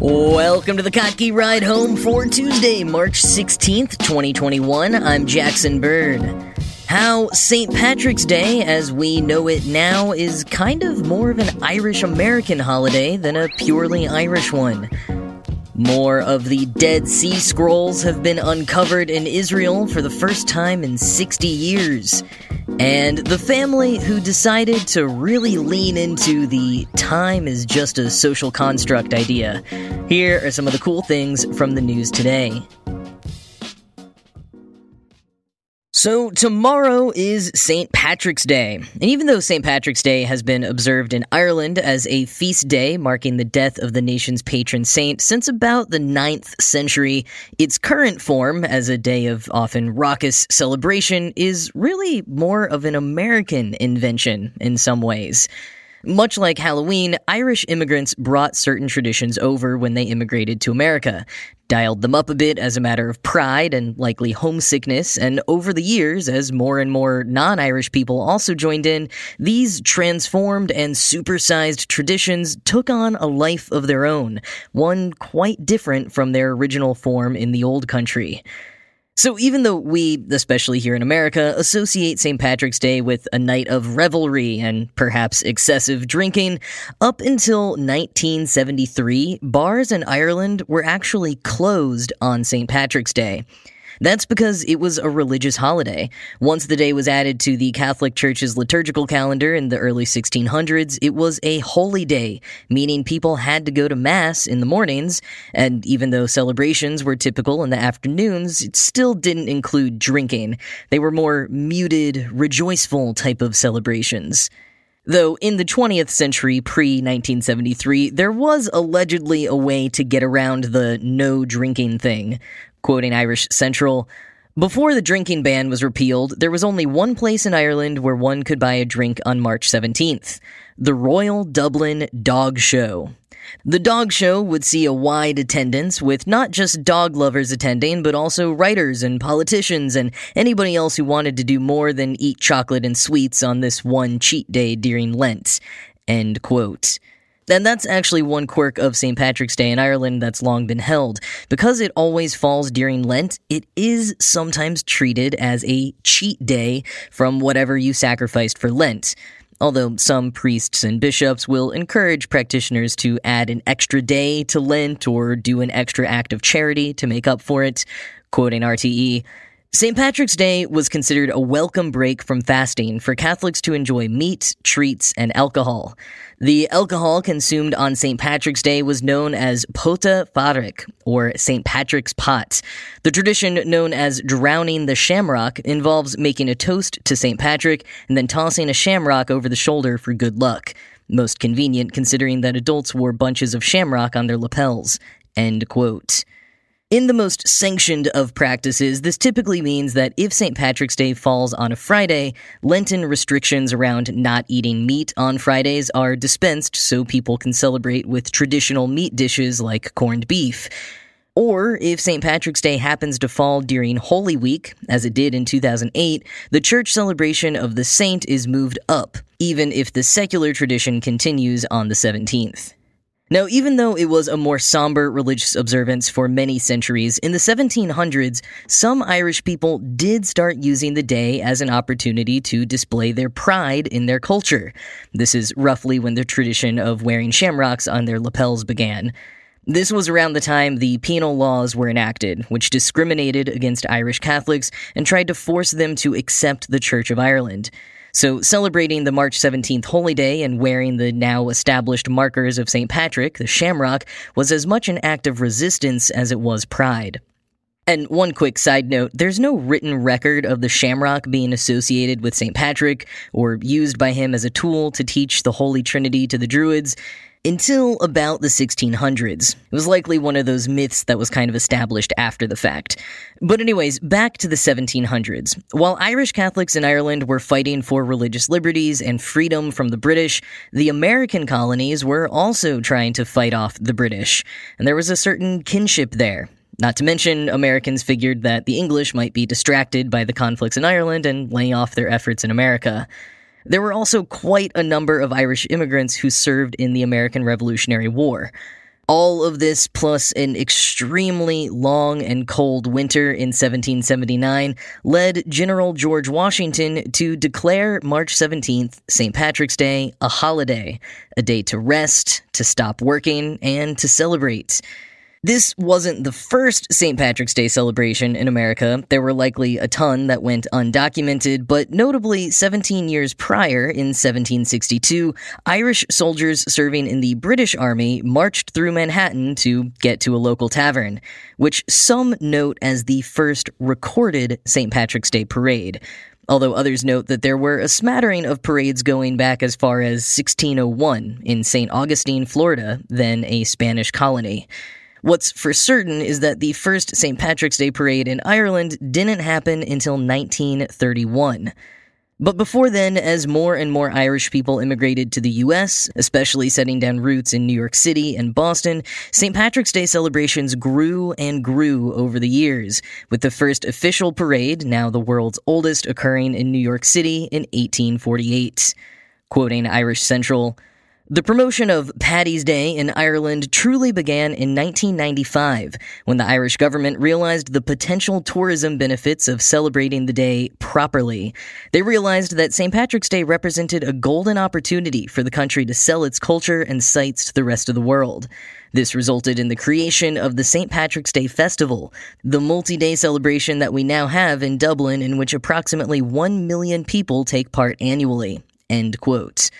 Welcome to the Kottke Ride Home for Tuesday, March 16th, 2021. I'm Jackson Bird. How St. Patrick's Day, as we know it now, is kind of more of an Irish American holiday than a purely Irish one. More of the Dead Sea Scrolls have been uncovered in Israel for the first time in 60 years. And the family who decided to really lean into the time is just a social construct idea. Here are some of the cool things from the news today. So, tomorrow is St. Patrick's Day. And even though St. Patrick's Day has been observed in Ireland as a feast day marking the death of the nation's patron saint since about the 9th century, its current form, as a day of often raucous celebration, is really more of an American invention in some ways. Much like Halloween, Irish immigrants brought certain traditions over when they immigrated to America, dialed them up a bit as a matter of pride and likely homesickness, and over the years, as more and more non Irish people also joined in, these transformed and supersized traditions took on a life of their own, one quite different from their original form in the old country. So, even though we, especially here in America, associate St. Patrick's Day with a night of revelry and perhaps excessive drinking, up until 1973, bars in Ireland were actually closed on St. Patrick's Day. That's because it was a religious holiday. Once the day was added to the Catholic Church's liturgical calendar in the early 1600s, it was a holy day, meaning people had to go to Mass in the mornings, and even though celebrations were typical in the afternoons, it still didn't include drinking. They were more muted, rejoiceful type of celebrations. Though in the 20th century, pre 1973, there was allegedly a way to get around the no drinking thing. Quoting Irish Central, before the drinking ban was repealed, there was only one place in Ireland where one could buy a drink on March 17th the Royal Dublin Dog Show. The dog show would see a wide attendance with not just dog lovers attending, but also writers and politicians and anybody else who wanted to do more than eat chocolate and sweets on this one cheat day during Lent. End quote. And that's actually one quirk of St. Patrick's Day in Ireland that's long been held. Because it always falls during Lent, it is sometimes treated as a cheat day from whatever you sacrificed for Lent. Although some priests and bishops will encourage practitioners to add an extra day to Lent or do an extra act of charity to make up for it. Quoting RTE, St. Patrick's Day was considered a welcome break from fasting for Catholics to enjoy meat, treats, and alcohol. The alcohol consumed on St. Patrick's Day was known as Pota Phádraig, or St. Patrick's Pot. The tradition known as drowning the shamrock involves making a toast to St. Patrick and then tossing a shamrock over the shoulder for good luck. Most convenient considering that adults wore bunches of shamrock on their lapels. End quote. In the most sanctioned of practices, this typically means that if St. Patrick's Day falls on a Friday, Lenten restrictions around not eating meat on Fridays are dispensed so people can celebrate with traditional meat dishes like corned beef. Or if St. Patrick's Day happens to fall during Holy Week, as it did in 2008, the church celebration of the saint is moved up, even if the secular tradition continues on the 17th. Now, even though it was a more somber religious observance for many centuries, in the 1700s, some Irish people did start using the day as an opportunity to display their pride in their culture. This is roughly when the tradition of wearing shamrocks on their lapels began. This was around the time the penal laws were enacted, which discriminated against Irish Catholics and tried to force them to accept the Church of Ireland. So, celebrating the March 17th Holy Day and wearing the now established markers of St. Patrick, the shamrock, was as much an act of resistance as it was pride. And one quick side note there's no written record of the shamrock being associated with St. Patrick or used by him as a tool to teach the Holy Trinity to the Druids until about the 1600s. It was likely one of those myths that was kind of established after the fact. But, anyways, back to the 1700s. While Irish Catholics in Ireland were fighting for religious liberties and freedom from the British, the American colonies were also trying to fight off the British. And there was a certain kinship there. Not to mention, Americans figured that the English might be distracted by the conflicts in Ireland and lay off their efforts in America. There were also quite a number of Irish immigrants who served in the American Revolutionary War. All of this, plus an extremely long and cold winter in 1779, led General George Washington to declare March 17th, St. Patrick's Day, a holiday, a day to rest, to stop working, and to celebrate. This wasn't the first St. Patrick's Day celebration in America. There were likely a ton that went undocumented, but notably, 17 years prior, in 1762, Irish soldiers serving in the British Army marched through Manhattan to get to a local tavern, which some note as the first recorded St. Patrick's Day parade although others note that there were a smattering of parades going back as far as 1601 in St. Augustine, Florida, then a Spanish colony. What's for certain is that the first St. Patrick's Day parade in Ireland didn't happen until 1931. But before then, as more and more Irish people immigrated to the US, especially setting down roots in New York City and Boston, St. Patrick's Day celebrations grew and grew over the years, with the first official parade, now the world's oldest, occurring in New York City in 1848. Quoting Irish Central, the promotion of Paddy's Day in Ireland truly began in 1995 when the Irish government realized the potential tourism benefits of celebrating the day properly. They realized that St. Patrick's Day represented a golden opportunity for the country to sell its culture and sights to the rest of the world. This resulted in the creation of the St. Patrick's Day Festival, the multi day celebration that we now have in Dublin, in which approximately 1 million people take part annually. End quote.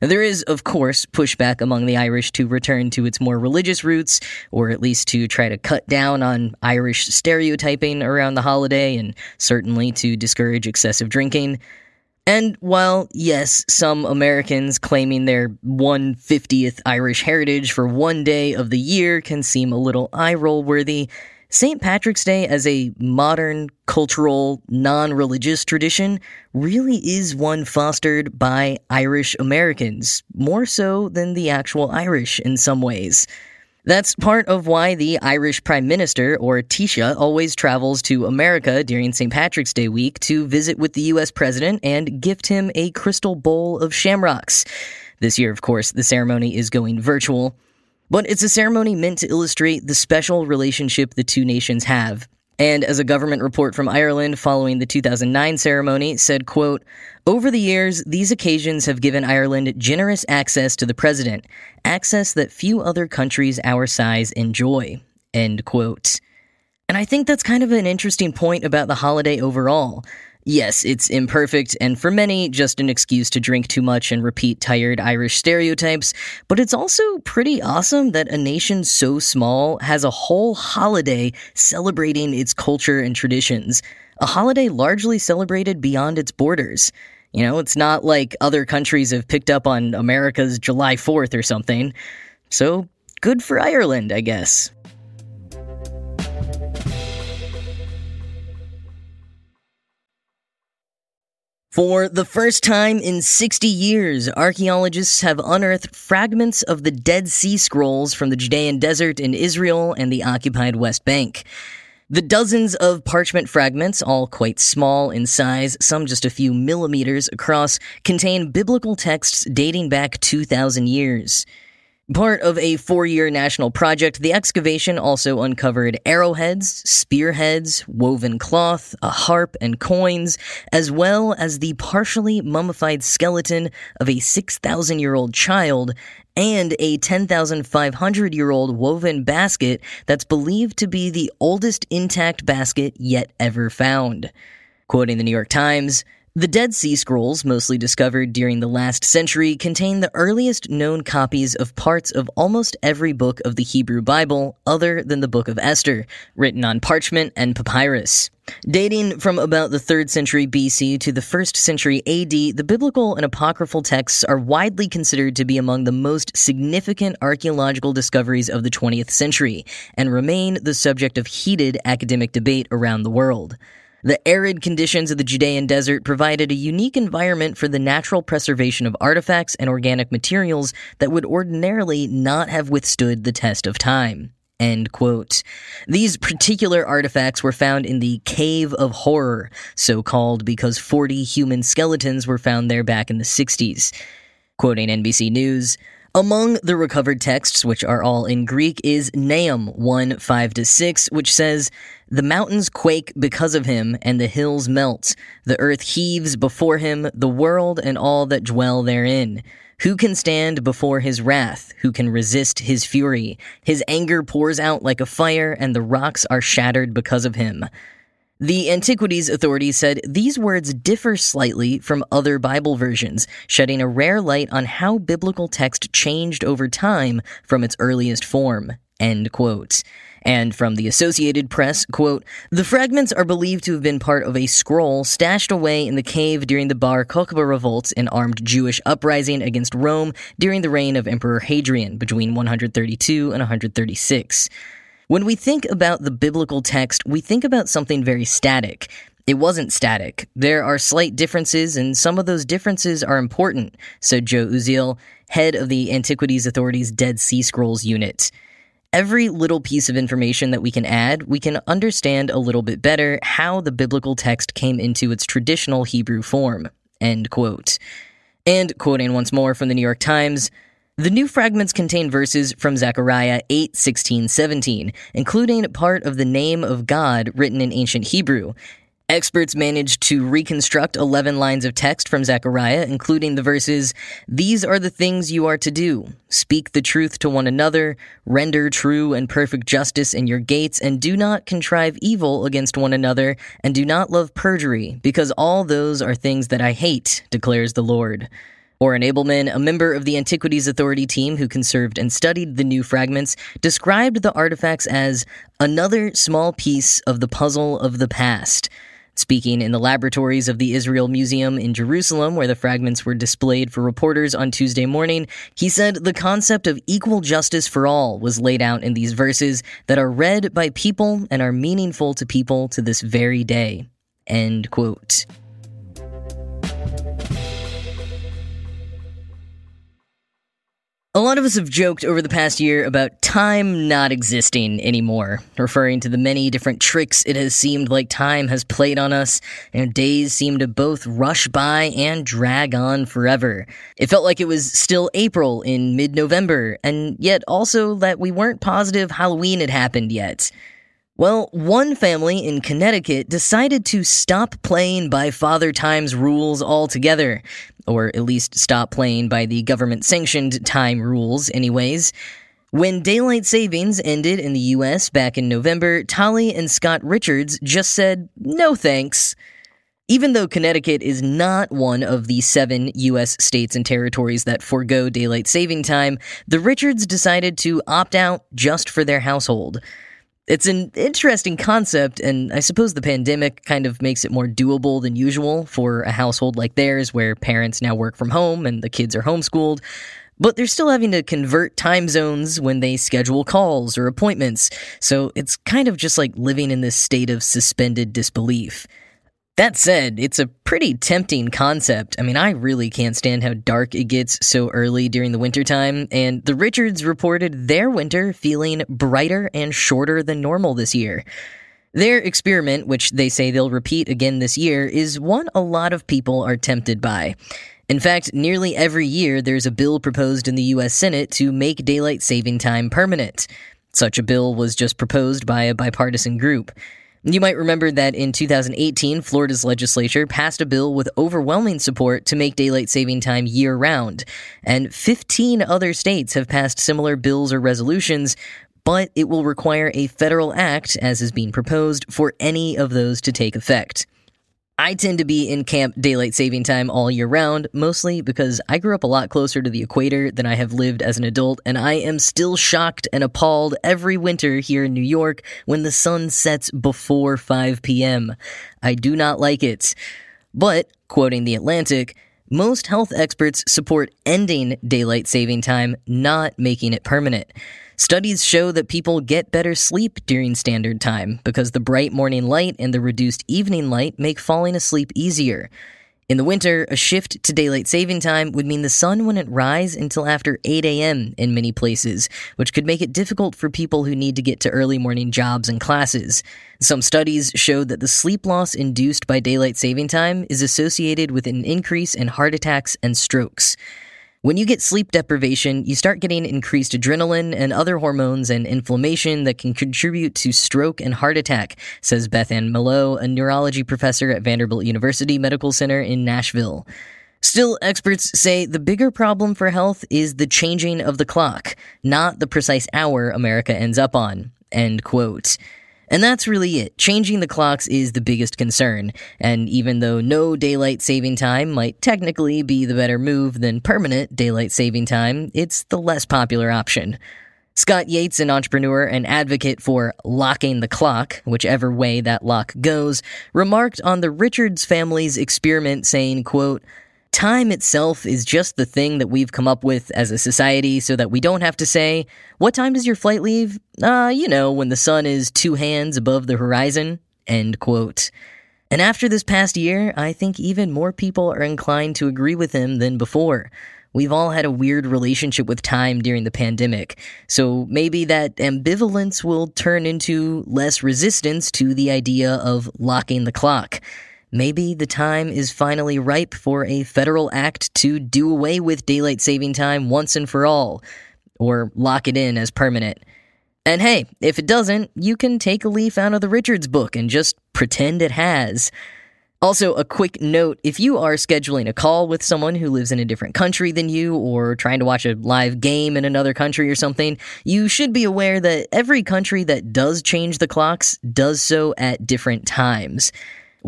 There is, of course, pushback among the Irish to return to its more religious roots, or at least to try to cut down on Irish stereotyping around the holiday, and certainly to discourage excessive drinking. And while, yes, some Americans claiming their 150th Irish heritage for one day of the year can seem a little eye roll worthy, St. Patrick's Day as a modern, cultural, non religious tradition really is one fostered by Irish Americans, more so than the actual Irish in some ways. That's part of why the Irish Prime Minister, or Taoiseach, always travels to America during St. Patrick's Day week to visit with the US President and gift him a crystal bowl of shamrocks. This year, of course, the ceremony is going virtual. But it's a ceremony meant to illustrate the special relationship the two nations have. And as a government report from Ireland following the 2009 ceremony said, quote, over the years, these occasions have given Ireland generous access to the president, access that few other countries our size enjoy, end quote. And I think that's kind of an interesting point about the holiday overall. Yes, it's imperfect, and for many, just an excuse to drink too much and repeat tired Irish stereotypes, but it's also pretty awesome that a nation so small has a whole holiday celebrating its culture and traditions. A holiday largely celebrated beyond its borders. You know, it's not like other countries have picked up on America's July 4th or something. So, good for Ireland, I guess. For the first time in 60 years, archaeologists have unearthed fragments of the Dead Sea Scrolls from the Judean desert in Israel and the occupied West Bank. The dozens of parchment fragments, all quite small in size, some just a few millimeters across, contain biblical texts dating back 2,000 years. Part of a four year national project, the excavation also uncovered arrowheads, spearheads, woven cloth, a harp, and coins, as well as the partially mummified skeleton of a 6,000 year old child and a 10,500 year old woven basket that's believed to be the oldest intact basket yet ever found. Quoting the New York Times, the Dead Sea Scrolls, mostly discovered during the last century, contain the earliest known copies of parts of almost every book of the Hebrew Bible other than the Book of Esther, written on parchment and papyrus. Dating from about the 3rd century BC to the 1st century AD, the biblical and apocryphal texts are widely considered to be among the most significant archaeological discoveries of the 20th century and remain the subject of heated academic debate around the world. The arid conditions of the Judean desert provided a unique environment for the natural preservation of artifacts and organic materials that would ordinarily not have withstood the test of time. End quote. These particular artifacts were found in the Cave of Horror, so called because 40 human skeletons were found there back in the 60s. Quoting NBC News, among the recovered texts, which are all in Greek, is Nahum 1 5 6, which says, The mountains quake because of him, and the hills melt. The earth heaves before him, the world and all that dwell therein. Who can stand before his wrath? Who can resist his fury? His anger pours out like a fire, and the rocks are shattered because of him. The Antiquities Authority said these words differ slightly from other Bible versions, shedding a rare light on how biblical text changed over time from its earliest form. End quote. And from the Associated Press, quote, the fragments are believed to have been part of a scroll stashed away in the cave during the Bar Kokhba revolts, an armed Jewish uprising against Rome during the reign of Emperor Hadrian between 132 and 136. When we think about the biblical text, we think about something very static. It wasn't static. There are slight differences, and some of those differences are important, said Joe Uziel, head of the Antiquities Authority's Dead Sea Scrolls unit. Every little piece of information that we can add, we can understand a little bit better how the biblical text came into its traditional Hebrew form. End quote. And quoting once more from the New York Times, the new fragments contain verses from Zechariah 8, 16, 17, including part of the name of God written in ancient Hebrew. Experts managed to reconstruct 11 lines of text from Zechariah, including the verses, These are the things you are to do. Speak the truth to one another, render true and perfect justice in your gates, and do not contrive evil against one another, and do not love perjury, because all those are things that I hate, declares the Lord. Oren Ableman, a member of the Antiquities Authority team who conserved and studied the new fragments, described the artifacts as another small piece of the puzzle of the past. Speaking in the laboratories of the Israel Museum in Jerusalem, where the fragments were displayed for reporters on Tuesday morning, he said the concept of equal justice for all was laid out in these verses that are read by people and are meaningful to people to this very day. End quote. A lot of us have joked over the past year about time not existing anymore, referring to the many different tricks it has seemed like time has played on us, and days seem to both rush by and drag on forever. It felt like it was still April in mid November, and yet also that we weren't positive Halloween had happened yet. Well, one family in Connecticut decided to stop playing by Father Time's rules altogether, or at least stop playing by the government sanctioned time rules, anyways. When daylight savings ended in the US back in November, Tolly and Scott Richards just said, no thanks. Even though Connecticut is not one of the seven U.S. states and territories that forego daylight saving time, the Richards decided to opt out just for their household. It's an interesting concept, and I suppose the pandemic kind of makes it more doable than usual for a household like theirs where parents now work from home and the kids are homeschooled. But they're still having to convert time zones when they schedule calls or appointments, so it's kind of just like living in this state of suspended disbelief. That said, it's a pretty tempting concept. I mean, I really can't stand how dark it gets so early during the wintertime, and the Richards reported their winter feeling brighter and shorter than normal this year. Their experiment, which they say they'll repeat again this year, is one a lot of people are tempted by. In fact, nearly every year there's a bill proposed in the US Senate to make daylight saving time permanent. Such a bill was just proposed by a bipartisan group. You might remember that in 2018, Florida's legislature passed a bill with overwhelming support to make daylight saving time year round, and 15 other states have passed similar bills or resolutions, but it will require a federal act, as is being proposed, for any of those to take effect. I tend to be in camp daylight saving time all year round, mostly because I grew up a lot closer to the equator than I have lived as an adult, and I am still shocked and appalled every winter here in New York when the sun sets before 5 p.m. I do not like it. But, quoting The Atlantic, most health experts support ending daylight saving time, not making it permanent. Studies show that people get better sleep during standard time because the bright morning light and the reduced evening light make falling asleep easier. In the winter, a shift to daylight saving time would mean the sun wouldn't rise until after 8 a.m. in many places, which could make it difficult for people who need to get to early morning jobs and classes. Some studies showed that the sleep loss induced by daylight saving time is associated with an increase in heart attacks and strokes. When you get sleep deprivation, you start getting increased adrenaline and other hormones and inflammation that can contribute to stroke and heart attack, says Beth Ann Malow, a neurology professor at Vanderbilt University Medical Center in Nashville. Still, experts say the bigger problem for health is the changing of the clock, not the precise hour America ends up on. End quote. And that's really it. Changing the clocks is the biggest concern, and even though no daylight saving time might technically be the better move than permanent daylight saving time, it's the less popular option. Scott Yates, an entrepreneur and advocate for locking the clock, whichever way that lock goes, remarked on the Richards family's experiment saying, quote, Time itself is just the thing that we've come up with as a society so that we don't have to say, What time does your flight leave? Uh, you know, when the sun is two hands above the horizon. End quote. And after this past year, I think even more people are inclined to agree with him than before. We've all had a weird relationship with time during the pandemic, so maybe that ambivalence will turn into less resistance to the idea of locking the clock. Maybe the time is finally ripe for a federal act to do away with daylight saving time once and for all, or lock it in as permanent. And hey, if it doesn't, you can take a leaf out of the Richards book and just pretend it has. Also, a quick note if you are scheduling a call with someone who lives in a different country than you, or trying to watch a live game in another country or something, you should be aware that every country that does change the clocks does so at different times.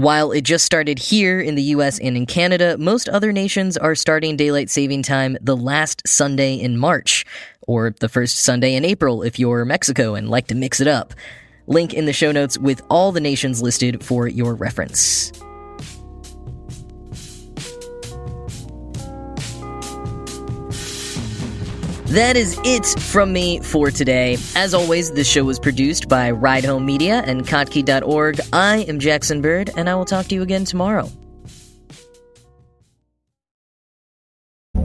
While it just started here in the US and in Canada, most other nations are starting daylight saving time the last Sunday in March, or the first Sunday in April if you're Mexico and like to mix it up. Link in the show notes with all the nations listed for your reference. That is it from me for today. As always, this show was produced by Ride Home Media and Kottke.org. I am Jackson Bird, and I will talk to you again tomorrow.